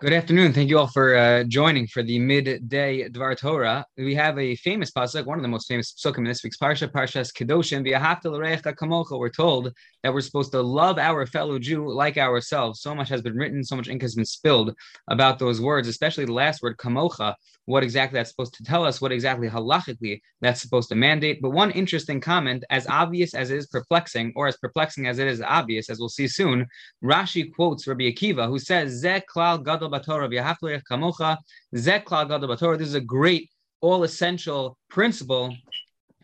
Good afternoon. Thank you all for uh, joining for the midday Dvar Torah. We have a famous pasuk, one of the most famous pasukim in this week's parsha, Parshas Kedoshim. Kamocha. We're told that we're supposed to love our fellow Jew like ourselves. So much has been written, so much ink has been spilled about those words, especially the last word, Kamocha. What exactly that's supposed to tell us? What exactly halachically that's supposed to mandate? But one interesting comment, as obvious as it is perplexing, or as perplexing as it is obvious, as we'll see soon, Rashi quotes Rabbi Akiva, who says, "Ze klal gadol kamocha. This is a great, all essential principle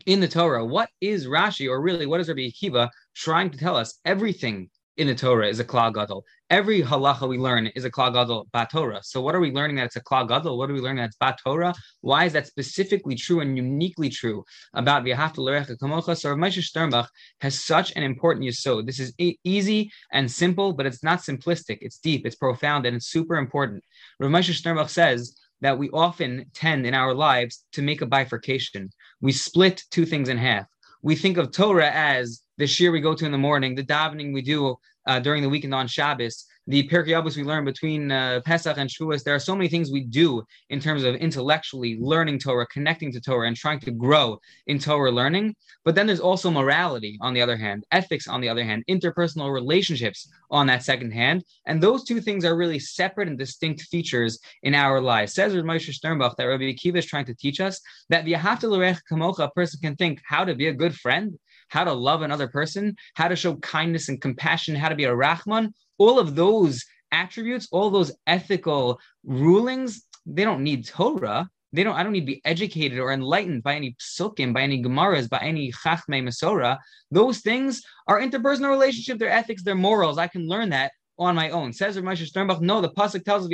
in the Torah. What is Rashi, or really, what is Rabbi Akiva trying to tell us? Everything in the Torah is a klal gadol. Every halacha we learn is a klal gadol Torah. So what are we learning that it's a klal gadol? What are we learning that's bat Torah? Why is that specifically true and uniquely true about v'yahavta l'recha kamocha? So Rav Moshe Sternbuch has such an important yisod. This is e- easy and simple, but it's not simplistic. It's deep, it's profound, and it's super important. Rav Moshe Sternbuch says that we often tend in our lives to make a bifurcation. We split two things in half. We think of Torah as the shiur we go to in the morning, the davening we do uh, during the weekend on Shabbos, the Pirkei Avos we learn between uh, Pesach and Shavuos. There are so many things we do in terms of intellectually learning Torah, connecting to Torah, and trying to grow in Torah learning. But then there's also morality on the other hand, ethics on the other hand, interpersonal relationships on that second hand, and those two things are really separate and distinct features in our lives. Says Moshe Sternbuch that Rabbi Akiva is trying to teach us that v'yahavta kamocha, a person can think how to be a good friend, how to love another person, how to show kindness and compassion, how to be a Rahman, all of those attributes, all those ethical rulings, they don't need Torah. They don't, I don't need to be educated or enlightened by any psukim, by any gemaras, by any chachmei masora. Those things are interpersonal relationship, their ethics, their morals. I can learn that on my own. Says Rav Moshe Sternbuch, no, the pasuk tells us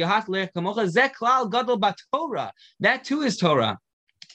Torah. That too is Torah.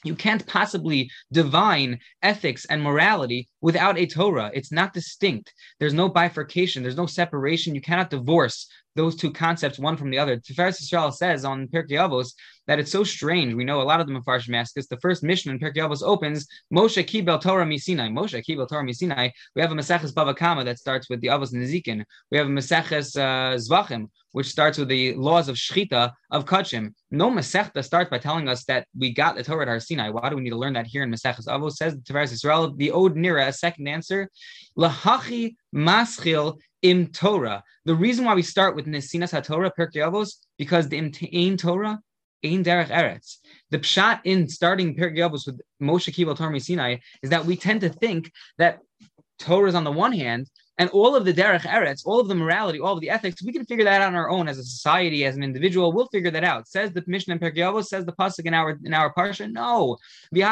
You can't possibly divine ethics and morality without a Torah. It's not distinct. There's no bifurcation. There's no separation. You cannot divorce those two concepts one from the other. Tiferes Yisrael says on Pirkei Avos that it's so strange. We know a lot of the Mefarshim ask us. The first Mishnah in Pirkei Avos opens Moshe Kibel Torah Misinai. Moshe Kibel Torah Misinai. We have a Maseches Bava Kama that starts with the Avos Nezikin. We have a Maseches uh, Zvachim which starts with the laws of Shchita of Kachim. No Masechta starts by telling us that we got the Torah at Har Sinai. Why do we need to learn that here in Maseches Avos? Says Tiferes Yisrael. The Od Nira, a second answer. Lahachi Maschil im Torah. The reason why we start with Nesinas HaTorah, Pirkei Avos, because the Ein Torah, Ein Derech Eretz. The pshat in starting Pirkei Avos with Moshe Kibel Torah Sinai is that we tend to think that Torah is on the one hand, and all of the derech eretz, all of the morality, all of the ethics, we can figure that out on our own as a society, as an individual. We'll figure that out. Says the Mishnah in Pirkei Avos, says the pasuk in our in our parsha. No, and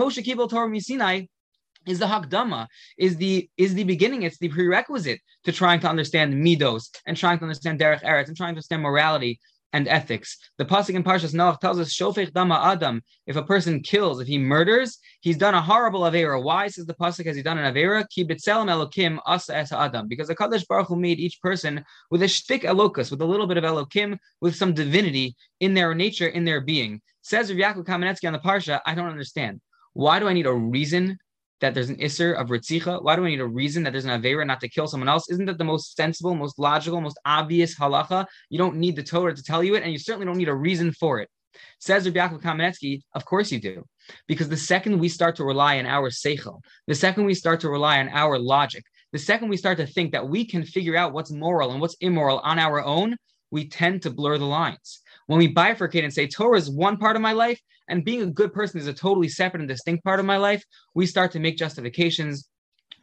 Moshe Kibel Torah Misinai is the hakdama, is the is the beginning, it's the prerequisite to trying to understand midos and trying to understand derech eretz and trying to understand morality and ethics. The pasuk in Parshas Noach tells us shofech dama adam. If a person kills, if he murders, he's done a horrible avera. Why says the pasuk has he done an avera? Ki betzelem elokim asa es adam. Because the Kadosh Baruch Hu made each person with a shtik elokus, with a little bit of elokim, with some divinity in their nature, in their being. Says Rav Yaakov Kamenetsky on the parsha, I don't understand. Why do I need a reason that there's an Isser of Ritzicha? Why do I need a reason that there's an Avera not to kill someone else? Isn't that the most sensible, most logical, most obvious halacha? You don't need the Torah to tell you it, and you certainly don't need a reason for it. Says Rabbi Yaakov Kamenetsky, of course you do. Because the second we start to rely on our seichel, the second we start to rely on our logic, the second we start to think that we can figure out what's moral and what's immoral on our own, we tend to blur the lines. When we bifurcate and say Torah is one part of my life and being a good person is a totally separate and distinct part of my life, we start to make justifications.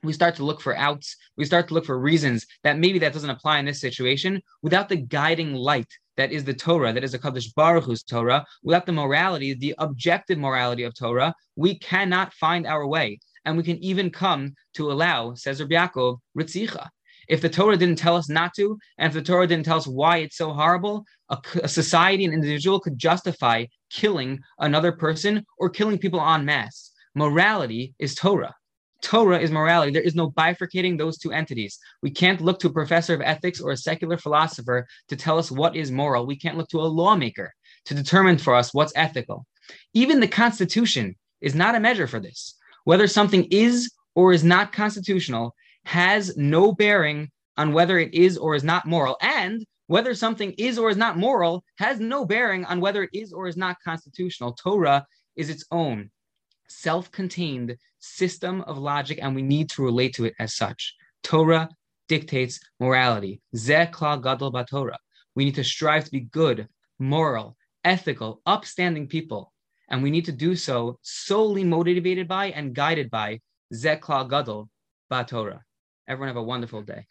We start to look for outs. We start to look for reasons that maybe that doesn't apply in this situation without the guiding light that is the Torah, that is the Kadosh Baruch Hu's Torah, without the morality, the objective morality of Torah, we cannot find our way. And we can even come to allow, says Rabbi Yaakov, Ritzicha. If the Torah didn't tell us not to, and if the Torah didn't tell us why it's so horrible, a, a society, an individual could justify killing another person or killing people en masse. Morality is Torah. Torah is morality. There is no bifurcating those two entities. We can't look to a professor of ethics or a secular philosopher to tell us what is moral. We can't look to a lawmaker to determine for us what's ethical. Even the Constitution is not a measure for this. Whether something is or is not constitutional has no bearing on whether it is or is not moral. And Whether something is or is not moral has no bearing on whether it is or is not constitutional. Torah is its own self contained system of logic, and we need to relate to it as such. Torah dictates morality. Gadol Torah. We need to strive to be good, moral, ethical, upstanding people. And we need to do so solely motivated by and guided by Zeh klal gadol Torah. Everyone have a wonderful day.